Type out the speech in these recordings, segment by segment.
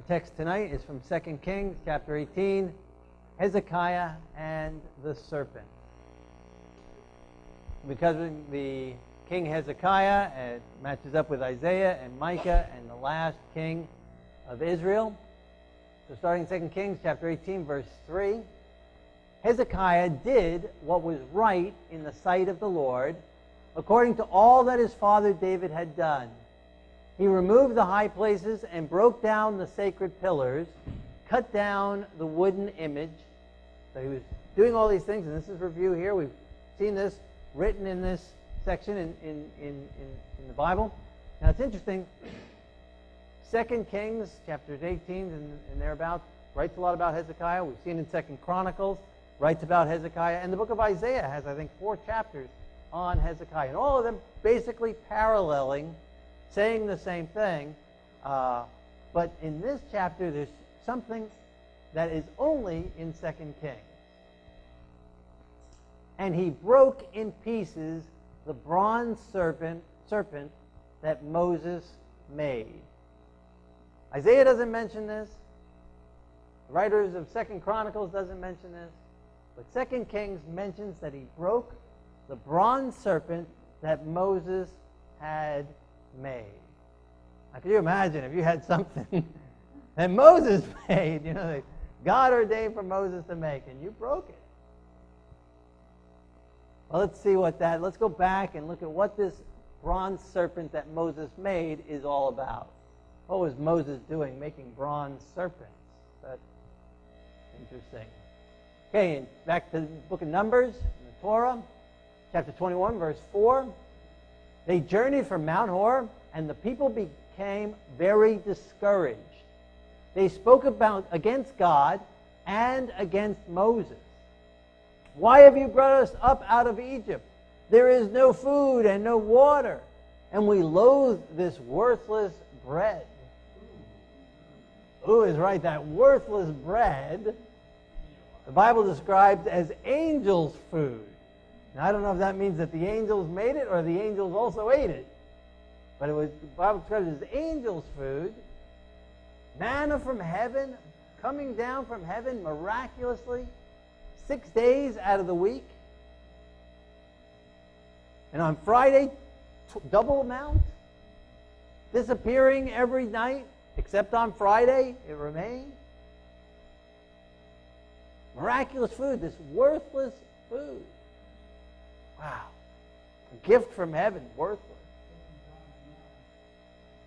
Our text tonight is from 2 Kings chapter 18, Hezekiah and the serpent. Because the King Hezekiah it matches up with Isaiah and Micah and the last king of Israel. So starting 2 Kings chapter 18 verse 3, Hezekiah did what was right in the sight of the Lord, according to all that his father David had done. He removed the high places and broke down the sacred pillars, cut down the wooden image. So he was doing all these things, and this is review here. We've seen this written in this section in, in, in, in, the Bible. Now it's interesting. Second Kings, chapters 18 and, and thereabouts, writes a lot about Hezekiah. We've seen in Second Chronicles, writes about Hezekiah. And the book of Isaiah has, I think, four chapters on Hezekiah. And all of them basically paralleling saying the same thing. Uh, but in this chapter, there's something that is only in Second Kings. And he broke in pieces the bronze serpent, serpent that Moses made. Isaiah doesn't mention this. The writers of Second Chronicles doesn't mention this. But Second Kings mentions that he broke the bronze serpent that Moses had made. Now, can you imagine if you had something that Moses made, you know, that God ordained for Moses to make, and you broke it? Well, let's see what that, let's go back and look at what this bronze serpent that Moses made is all about. What was Moses doing making bronze serpents? That's interesting. Okay, back to the book of Numbers, the Torah, chapter 21, verse 4. They journeyed from Mount Hor, and the people became very discouraged. They spoke about against God and against Moses. Why have you brought us up out of Egypt? There is no food and no water, and we loathe this worthless bread. Who is right? That worthless bread, the Bible describes as angels' food. Now, I don't know if that means that the angels made it or the angels also ate it. But it was, the Bible describes as angels' food. Manna from heaven, coming down from heaven miraculously, six days out of the week. And on Friday, double amount. Disappearing every night, except on Friday, it remained. Miraculous food, this worthless food. Wow. A gift from heaven, worthless.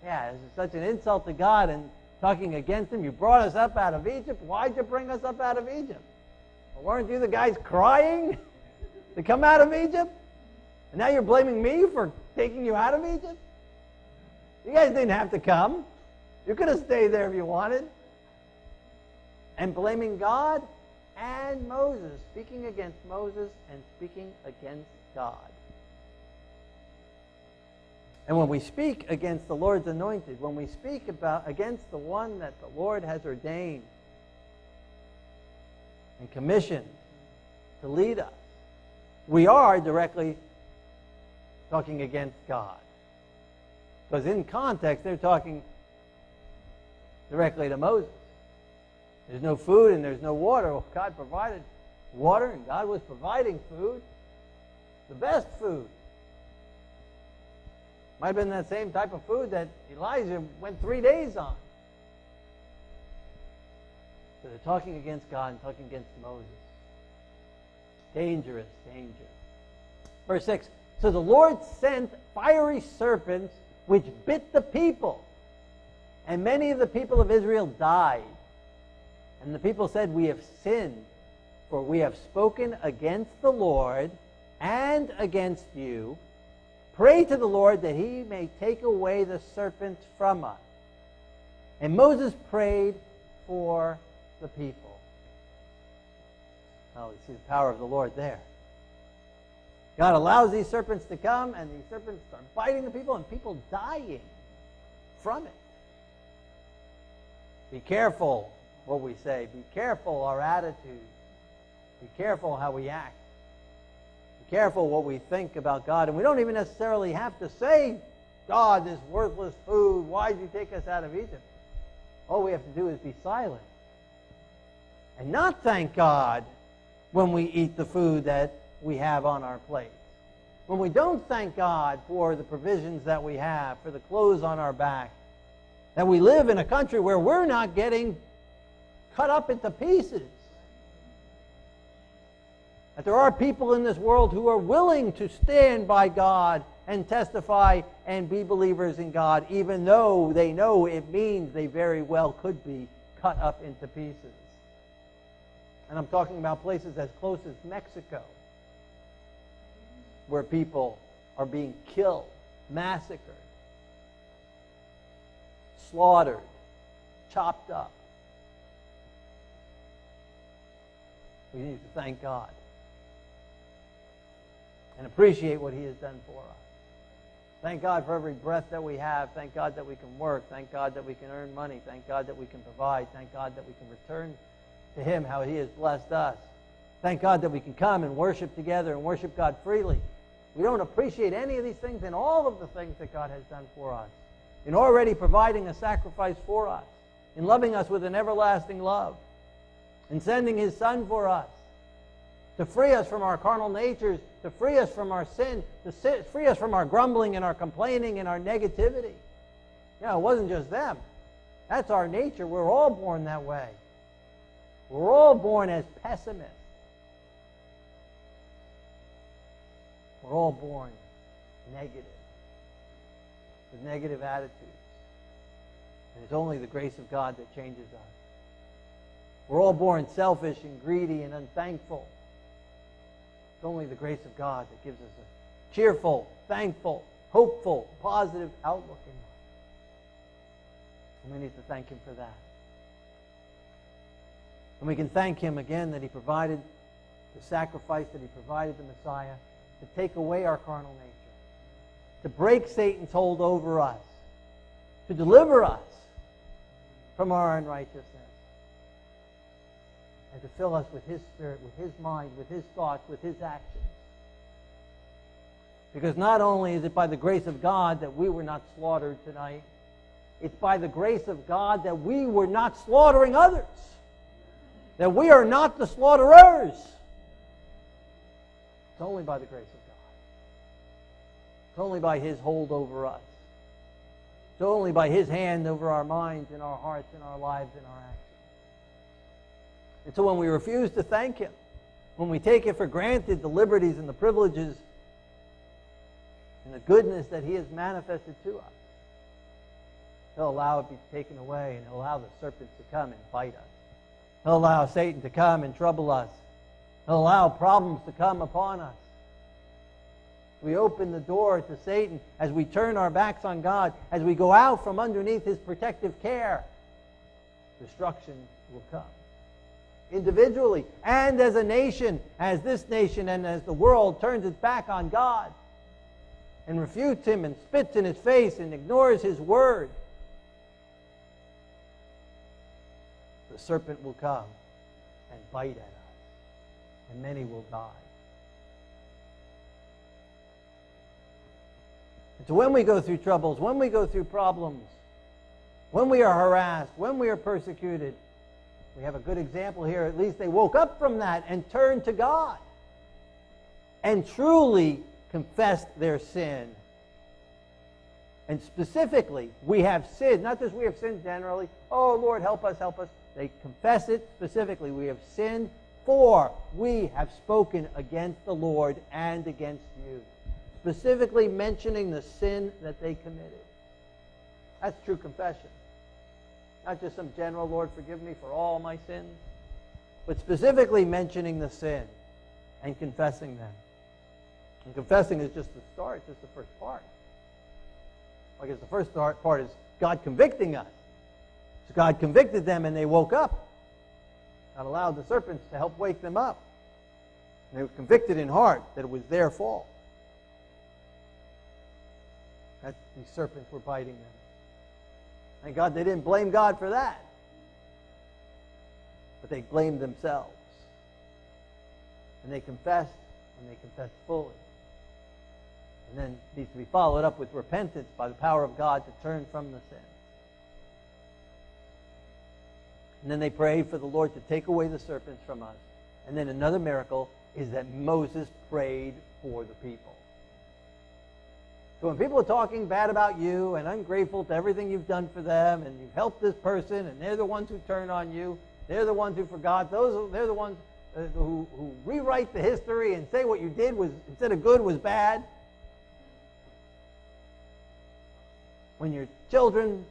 Yeah, this is such an insult to God and talking against him. You brought us up out of Egypt. Why'd you bring us up out of Egypt? Well, weren't you the guys crying to come out of Egypt? And now you're blaming me for taking you out of Egypt? You guys didn't have to come. You could have stayed there if you wanted. And blaming God and Moses, speaking against Moses and speaking against God. And when we speak against the Lord's anointed, when we speak about against the one that the Lord has ordained and commissioned to lead us, we are directly talking against God. Because in context, they're talking directly to Moses. There's no food and there's no water. God provided water and God was providing food, the best food. Might have been that same type of food that Elijah went three days on. So they're talking against God and talking against Moses. Dangerous, danger. Verse 6 So the Lord sent fiery serpents which bit the people, and many of the people of Israel died. And the people said, We have sinned, for we have spoken against the Lord and against you. Pray to the Lord that he may take away the serpents from us. And Moses prayed for the people. Oh, we see the power of the Lord there. God allows these serpents to come, and these serpents start biting the people, and people dying from it. Be careful what we say. Be careful our attitude. Be careful how we act careful what we think about God. And we don't even necessarily have to say, God, this worthless food, why did you take us out of Egypt? all we have to do is be silent and not thank God when we eat the food that we have on our plate. When we don't thank God for the provisions that we have, for the clothes on our back, that we live in a country where we're not getting cut up into pieces. That there are people in this world who are willing to stand by God and testify and be believers in God, even though they know it means they very well could be cut up into pieces. And I'm talking about places as close as Mexico, where people are being killed, massacred, slaughtered, chopped up. We need to thank God and appreciate what He has done for us. Thank God for every breath that we have. Thank God that we can work. Thank God that we can earn money. Thank God that we can provide. Thank God that we can return to Him how He has blessed us. Thank God that we can come and worship together and worship God freely. We don't appreciate any of these things and all of the things that God has done for us in already providing a sacrifice for us, in loving us with an everlasting love, in sending His Son for us to free us from our carnal natures, to free us from our sin, to free us from our grumbling and our complaining and our negativity. Yeah, it wasn't just them. That's our nature. We're all born that way. We're all born as pessimists. We're all born negative, with negative attitudes. And it's only the grace of God that changes us. We're all born selfish and greedy and unthankful. It's only the grace of God that gives us a cheerful, thankful, hopeful, positive outlook in life. And we need to thank Him for that. And we can thank Him again that He provided the sacrifice, that He provided the Messiah to take away our carnal nature, to break Satan's hold over us, to deliver us from our unrighteousness and to fill us with His Spirit, with His mind, with His thoughts, with His actions. Because not only is it by the grace of God that we were not slaughtered tonight, it's by the grace of God that we were not slaughtering others. That we are not the slaughterers. It's only by the grace of God. It's only by His hold over us. It's only by His hand over our minds and our hearts and our lives and our actions. And so when we refuse to thank Him, when we take it for granted the liberties and the privileges and the goodness that He has manifested to us, He'll allow it to be taken away and He'll allow the serpents to come and bite us. He'll allow Satan to come and trouble us. He'll allow problems to come upon us. We open the door to Satan as we turn our backs on God, as we go out from underneath His protective care. Destruction will come individually and as a nation, as this nation and as the world turns its back on God and refutes Him and spits in His face and ignores His word, the serpent will come and bite at us, and many will die. So when we go through troubles, when we go through problems, when we are harassed, when we are persecuted, we have a good example here. At least they woke up from that and turned to God and truly confessed their sin. And specifically, we have sinned, not just we have sinned generally. Oh, Lord, help us, help us. They confess it specifically. We have sinned, for we have spoken against the Lord and against you. Specifically mentioning the sin that they committed. That's true confession. Not just some general, Lord, forgive me for all my sins, but specifically mentioning the sin and confessing them. And confessing is just the start, just the first part. I guess the first part is God convicting us. So God convicted them and they woke up. God allowed the serpents to help wake them up. And they were convicted in heart that it was their fault. That these serpents were biting them. Thank God they didn't blame God for that. But they blamed themselves. And they confessed, and they confessed fully. And then needs to be followed up with repentance by the power of God to turn from the sin. And then they prayed for the Lord to take away the serpents from us. And then another miracle is that Moses prayed for the people. So when people are talking bad about you and ungrateful to everything you've done for them and you've helped this person and they're the ones who turn on you, they're the ones who forgot, those they're the ones uh, who, who rewrite the history and say what you did was instead of good was bad. When your children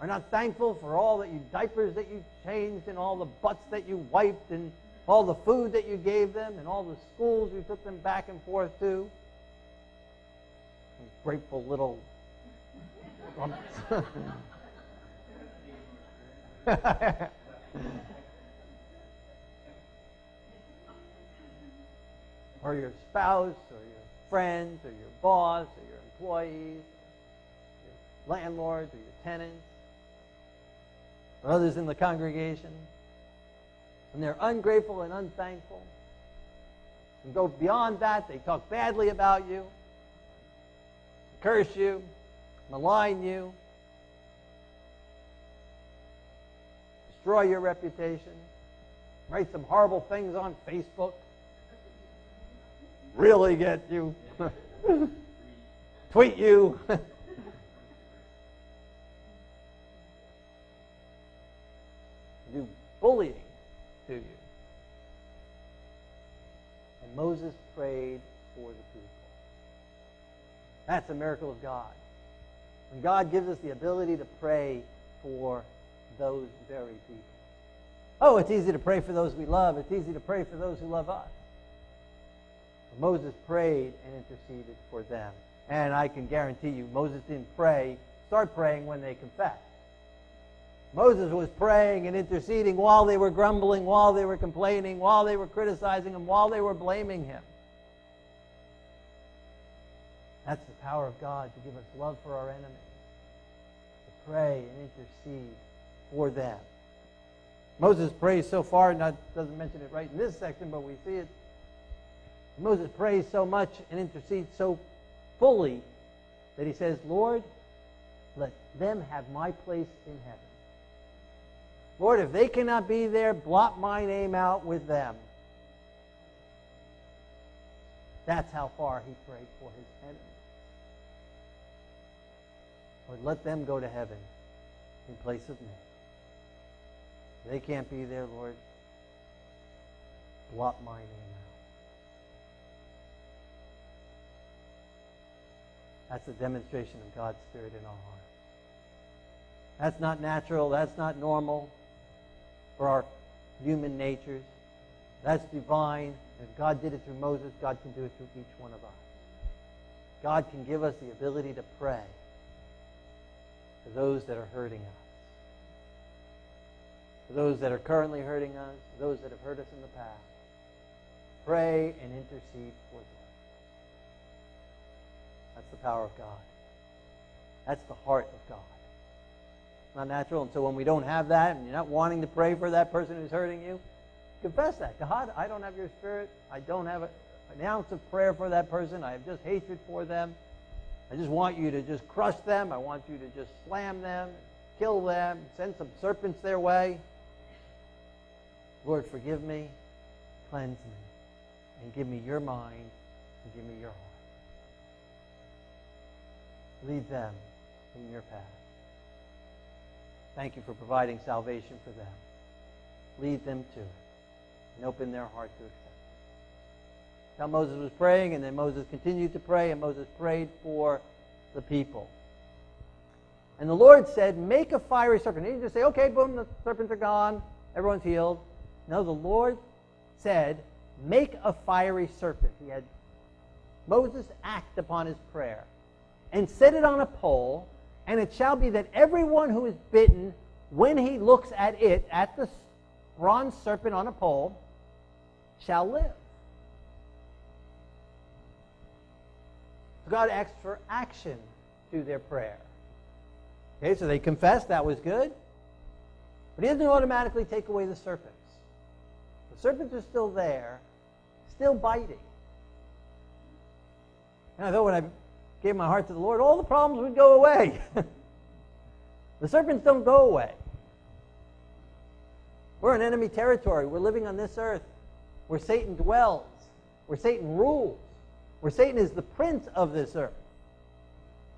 are not thankful for all that you diapers that you changed and all the butts that you wiped and all the food that you gave them and all the schools you took them back and forth to. Grateful little or your spouse or your friends or your boss or your employees, or your landlords or your tenants, or others in the congregation, and they're ungrateful and unthankful, and go beyond that, they talk badly about you, curse you, malign you, destroy your reputation, write some horrible things on Facebook, really get you, tweet you. That's a miracle of God. When God gives us the ability to pray for those very people. Oh, it's easy to pray for those we love. It's easy to pray for those who love us. But Moses prayed and interceded for them. And I can guarantee you, Moses didn't pray, start praying when they confessed. Moses was praying and interceding while they were grumbling, while they were complaining, while they were criticizing him, while they were blaming him. That's the power of God to give us love for our enemies, to pray and intercede for them. Moses prays so far, not doesn't mention it right in this section, but we see it. Moses prays so much and intercedes so fully that he says, Lord, let them have my place in heaven. Lord, if they cannot be there, blot my name out with them. That's how far he prayed for his enemies. Lord, let them go to heaven in place of me. They can't be there, Lord. Blot my name out. That's a demonstration of God's Spirit in our heart. That's not natural. That's not normal for our human natures. That's divine. If God did it through Moses, God can do it through each one of us. God can give us the ability to pray for those that are hurting us, for those that are currently hurting us, those that have hurt us in the past. Pray and intercede for them. That's the power of God. That's the heart of God. It's not natural. And so when we don't have that and you're not wanting to pray for that person who's hurting you, confess that. God, I don't have your spirit. I don't have an ounce of prayer for that person. I have just hatred for them. I just want you to just crush them. I want you to just slam them, kill them, send some serpents their way. Lord, forgive me, cleanse me, and give me your mind and give me your heart. Lead them in your path. Thank you for providing salvation for them. Lead them to it and open their heart to accept it. Now Moses was praying, and then Moses continued to pray, and Moses prayed for the people. And the Lord said, Make a fiery serpent. He didn't just say, Okay, boom, the serpents are gone, everyone's healed. No, the Lord said, Make a fiery serpent. He had Moses act upon his prayer and set it on a pole and it shall be that everyone who is bitten, when he looks at it, at the bronze serpent on a pole, shall live. God asked for action to their prayer. Okay, so they confessed that was good. But he doesn't automatically take away the serpents. The serpents are still there, still biting. And I thought when I gave my heart to the Lord, all the problems would go away. the serpents don't go away. We're in enemy territory. We're living on this earth where Satan dwells, where Satan rules, where Satan is the prince of this earth.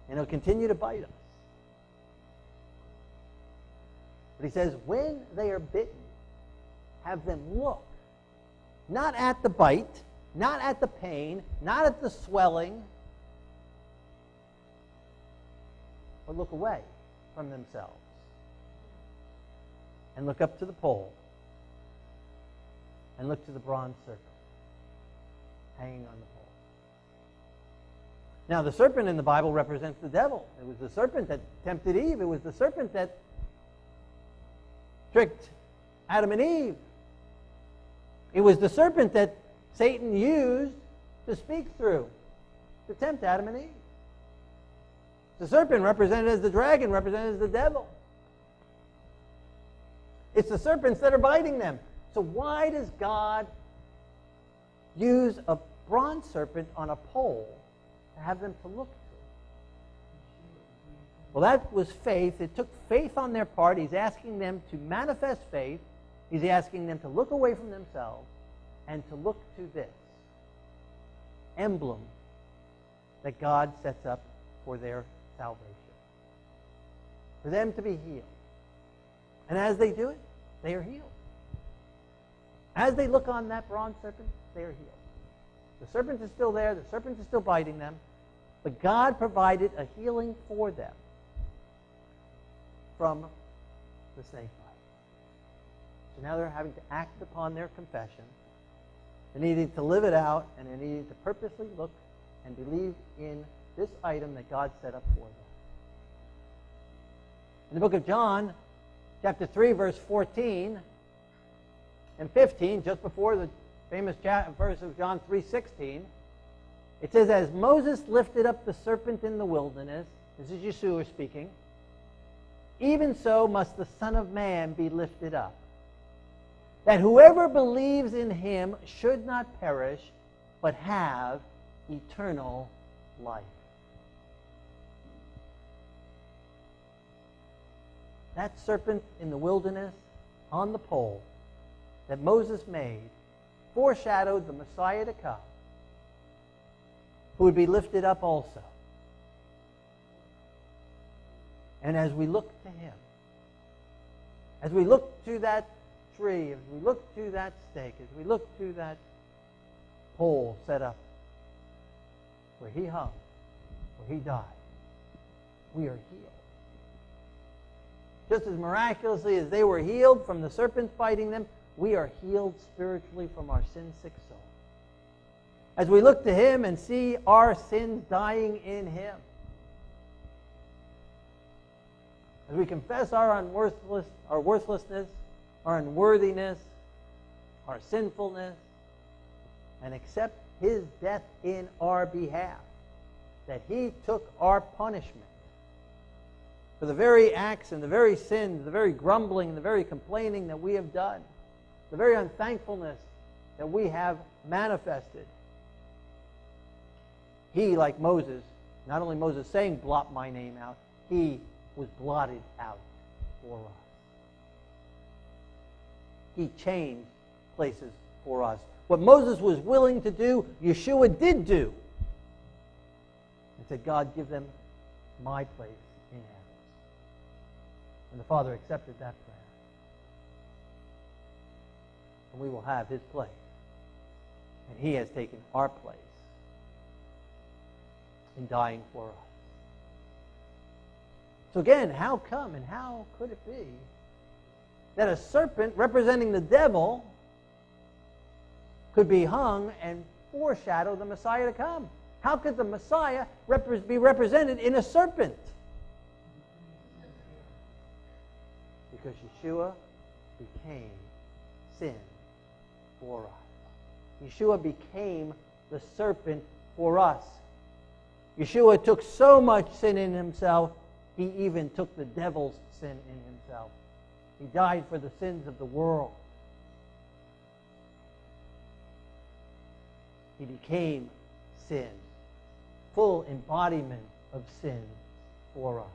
And he'll continue to bite us. But he says, when they are bitten, have them look not at the bite, not at the pain, not at the swelling, but look away from themselves and look up to the pole and look to the bronze serpent hanging on the pole. Now, the serpent in the Bible represents the devil. It was the serpent that tempted Eve. It was the serpent that tricked Adam and Eve. It was the serpent that Satan used to speak through to tempt Adam and Eve. The serpent represented as the dragon, represented as the devil. It's the serpents that are biting them. So why does God use a bronze serpent on a pole to have them to look to? Well, that was faith. It took faith on their part. He's asking them to manifest faith. He's asking them to look away from themselves and to look to this emblem that God sets up for their salvation. For them to be healed. And as they do it, they are healed. As they look on that bronze serpent, they are healed. The serpent is still there, the serpent is still biting them, but God provided a healing for them from the snake bite. So now they're having to act upon their confession. They're needing to live it out, and they needed to purposely look and believe in this item that God set up for them. In the book of John, chapter 3, verse 14 and 15, just before the famous verse of John 3.16, it says, As Moses lifted up the serpent in the wilderness, this is Yeshua speaking, even so must the Son of Man be lifted up, that whoever believes in him should not perish, but have eternal life. That serpent in the wilderness on the pole that Moses made foreshadowed the Messiah to come, who would be lifted up also. And as we look to him, as we look to that tree, as we look to that stake, as we look to that pole set up where he hung, where he died, we are healed. Just as miraculously as they were healed from the serpents biting them, we are healed spiritually from our sin sick soul. As we look to him and see our sins dying in him, as we confess our unworthless, our worthlessness, our unworthiness, our sinfulness, and accept his death in our behalf, that he took our punishment for the very acts and the very sins, the very grumbling and the very complaining that we have done, the very unthankfulness that we have manifested. He, like Moses, not only Moses saying, blot my name out, he was blotted out for us. He changed places for us. What Moses was willing to do, Yeshua did do. And said, God, give them my place in heaven. And the Father accepted that prayer. And we will have his place. And he has taken our place in dying for us. So again, how come and how could it be that a serpent representing the devil could be hung and foreshadow the Messiah to come? How could the Messiah be represented in a serpent? Because Yeshua became sin for us. Yeshua became the serpent for us. Yeshua took so much sin in himself he even took the devil's sin in himself. He died for the sins of the world. He became sin, full embodiment of sin for us,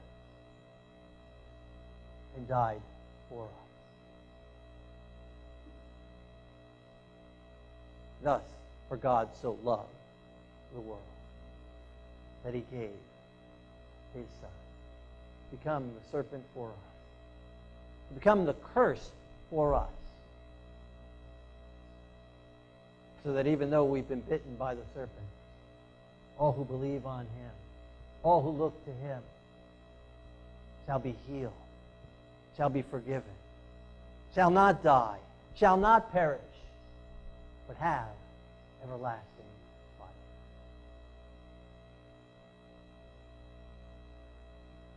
and died for us. Thus, for God so loved the world that he gave his son. Become the serpent for us. Become the curse for us. So that even though we've been bitten by the serpent, all who believe on him, all who look to him, shall be healed, shall be forgiven, shall not die, shall not perish, but have everlasting life.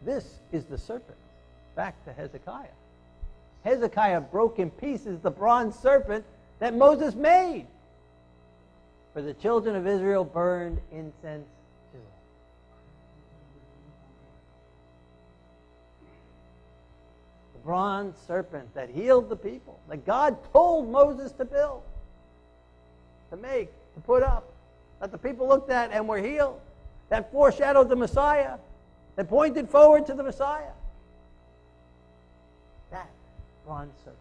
This is the serpent. Back to Hezekiah. Hezekiah broke in pieces the bronze serpent that Moses made. For the children of Israel burned incense to it. The bronze serpent that healed the people, that God told Moses to build, to make, to put up, that the people looked at and were healed, that foreshadowed the Messiah, that pointed forward to the Messiah. That bronze serpent,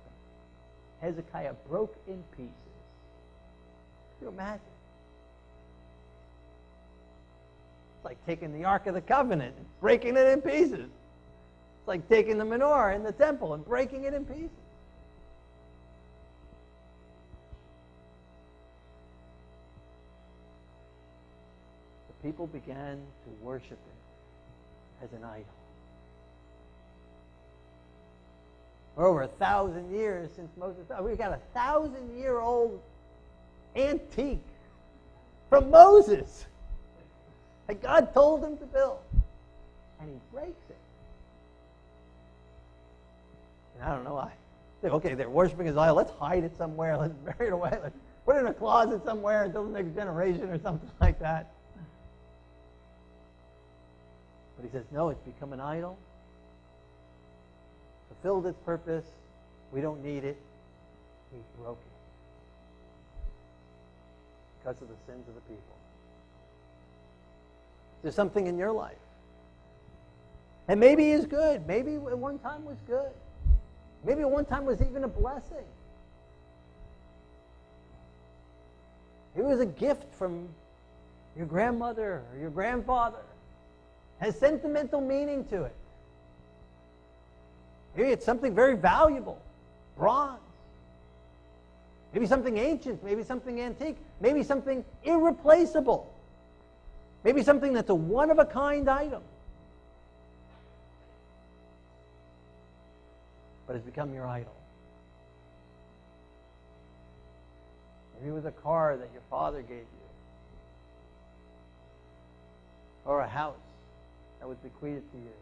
Hezekiah broke in pieces. Can you imagine? It's like taking the Ark of the Covenant and breaking it in pieces. It's like taking the menorah in the temple and breaking it in pieces. People began to worship it as an idol. For over a thousand years since Moses, oh, we've got a thousand year old antique from Moses that God told him to build. And he breaks it. And I don't know why. Okay, they're worshiping his idol. Let's hide it somewhere. Let's bury it away. Let's put it in a closet somewhere until the next generation or something like that. But he says, no, it's become an idol. Fulfilled its purpose. We don't need it. He broke it because of the sins of the people. There's something in your life. And maybe is good. Maybe at one time was good. Maybe at one time was even a blessing. It was a gift from your grandmother or your grandfather. Has sentimental meaning to it. Maybe it's something very valuable. Bronze. Maybe something ancient, maybe something antique, maybe something irreplaceable. Maybe something that's a one of a kind item. But has become your idol. Maybe it was a car that your father gave you. Or a house that was bequeathed to you.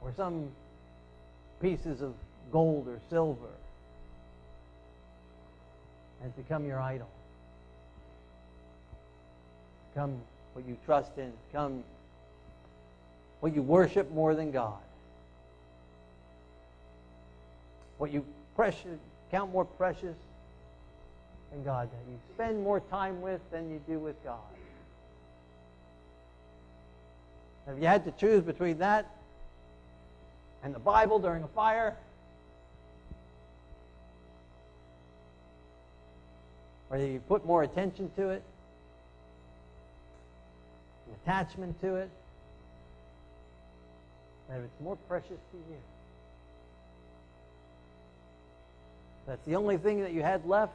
Or some pieces of gold or silver has become your idol. Become what you trust in. Become what you worship more than God. What you precious, count more precious than God. That you spend more time with than you do with God. If you had to choose between that and the Bible during a fire, or you put more attention to it, an attachment to it, that it's more precious to you. That's the only thing that you had left,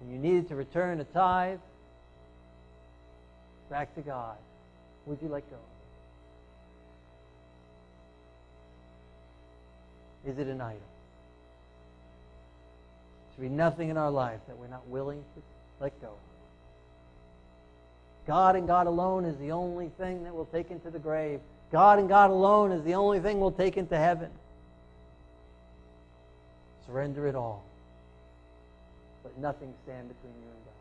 and you needed to return a tithe back to God. Would you let go? Is it an idol? There should be nothing in our life that we're not willing to let go. God and God alone is the only thing that will take into the grave. God and God alone is the only thing we'll take into heaven. Surrender it all. Let nothing stand between you and God.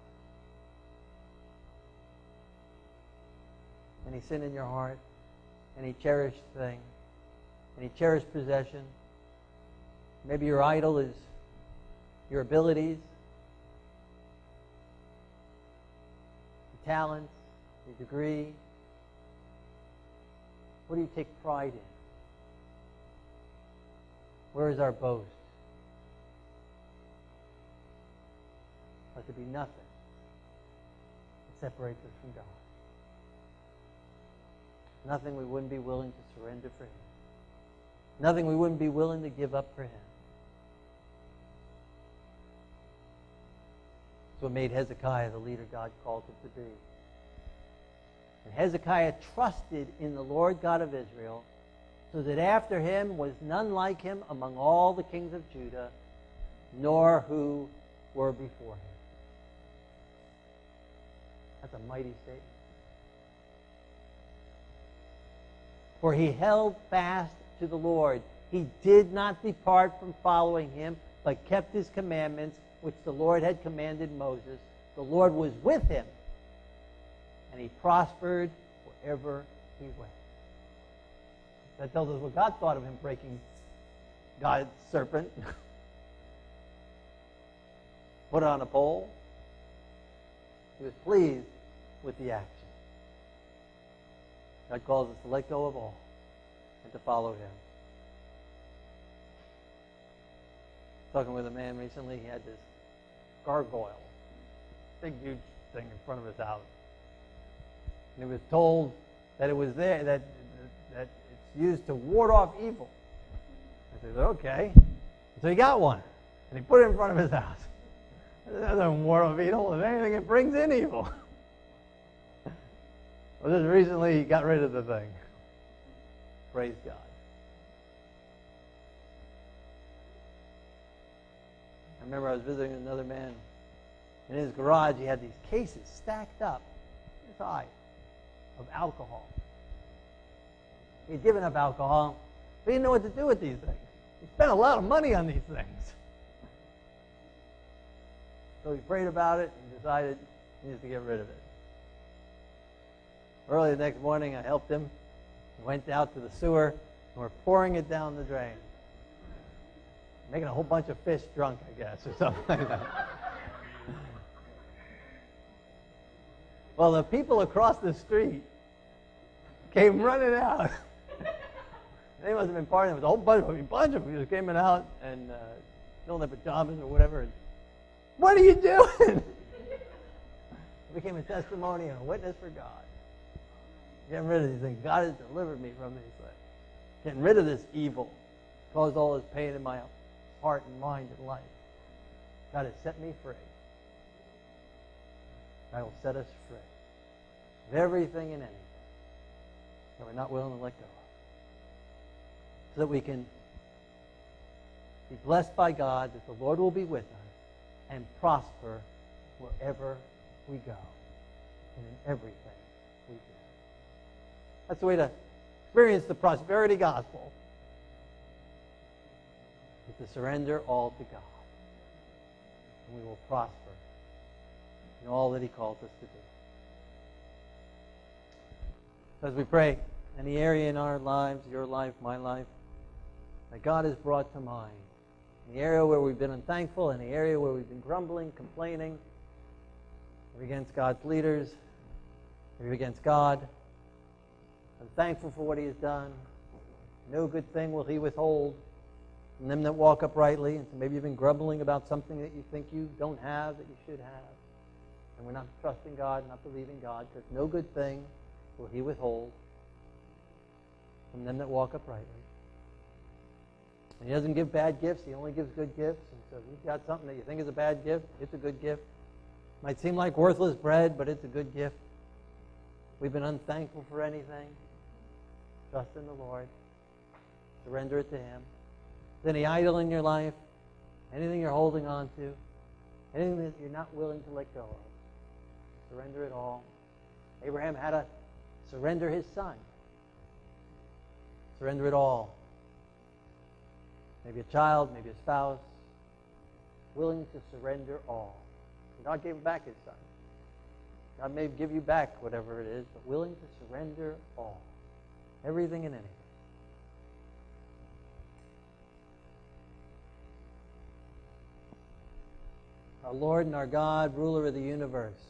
any sin in your heart, any cherished thing, any cherished possession. Maybe your idol is your abilities, your talents, your degree. What do you take pride in? Where is our boast? Let there be nothing that separates us from God. Nothing we wouldn't be willing to surrender for Him. Nothing we wouldn't be willing to give up for Him. That's what made Hezekiah the leader God called him to be. And Hezekiah trusted in the Lord God of Israel, so that after him was none like him among all the kings of Judah, nor who were before him. That's a mighty statement. For he held fast to the Lord. He did not depart from following him, but kept his commandments, which the Lord had commanded Moses. The Lord was with him, and he prospered wherever he went. That tells us what God thought of him breaking God's serpent. Put on a pole. He was pleased with the action. God calls us to let go of all and to follow him. Talking with a man recently, he had this gargoyle, big huge thing in front of his house. And he was told that it was there, that, that it's used to ward off evil. I said, okay. So he got one, and he put it in front of his house. That doesn't ward off evil. If anything, it brings in evil. well, just recently, he got rid of the thing. Praise God. I remember I was visiting another man. In his garage, he had these cases stacked up this high of alcohol. He'd given up alcohol, but he didn't know what to do with these things. He spent a lot of money on these things. So he prayed about it and decided he needs to get rid of it. Early the next morning, I helped him. We went out to the sewer, and we're pouring it down the drain making a whole bunch of fish drunk, I guess, or something like that. well, the people across the street came running out. they must have been partying. There was a whole bunch of them, a bunch of them just came out and uh, in their pajamas or whatever. And, what are you doing? it became a testimony and a witness for God. Getting rid of these things. God has delivered me from these things. Getting rid of this evil caused all this pain in my heart and mind and life. God has set me free. God will set us free of everything and anything that we're not willing to let go of. So that we can be blessed by God, that the Lord will be with us, and prosper wherever we go and in everything we do. That's the way to experience the prosperity gospel is to surrender all to God. And we will prosper in all that He calls us to do. As we pray, any area in our lives, your life, my life, that God has brought to mind, the area where we've been unthankful, the area where we've been grumbling, complaining, against God's leaders, against God, unthankful for what He has done, no good thing will He withhold from them that walk uprightly. And so maybe you've been grumbling about something that you think you don't have that you should have. And we're not trusting God, not believing God, because no good thing will He withhold from them that walk uprightly. And He doesn't give bad gifts, He only gives good gifts. And so if you've got something that you think is a bad gift, it's a good gift. Might seem like worthless bread, but it's a good gift. We've been unthankful for anything. Trust in the Lord. Surrender it to Him Is any idol in your life, anything you're holding on to, anything that you're not willing to let go of. Surrender it all. Abraham had to surrender his son. Surrender it all. Maybe a child, maybe a spouse. Willing to surrender all. God gave him back his son. God may give you back whatever it is, but willing to surrender all. Everything and anything. our Lord and our God, ruler of the universe.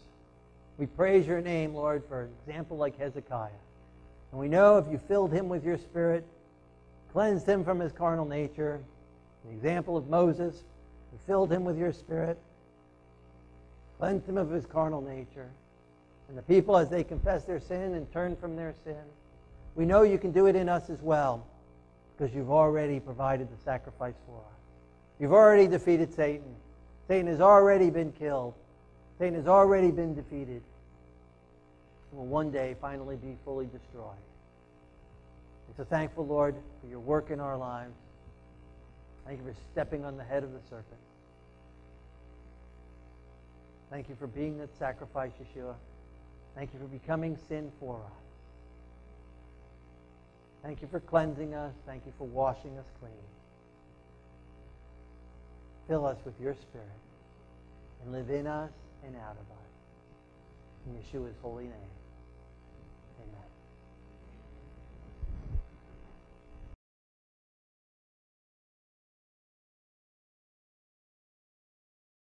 We praise your name, Lord, for an example like Hezekiah. And we know if you filled him with your spirit, cleansed him from his carnal nature, the example of Moses, you filled him with your spirit, cleansed him of his carnal nature. And the people, as they confess their sin and turn from their sin, we know you can do it in us as well because you've already provided the sacrifice for us. You've already defeated Satan. Satan has already been killed. Satan has already been defeated. And will one day finally be fully destroyed. And so thankful, Lord, for your work in our lives. Thank you for stepping on the head of the serpent. Thank you for being that sacrifice, Yeshua. Thank you for becoming sin for us. Thank you for cleansing us. Thank you for washing us clean. Fill us with your Spirit and live in us and out of us. In Yeshua's holy name.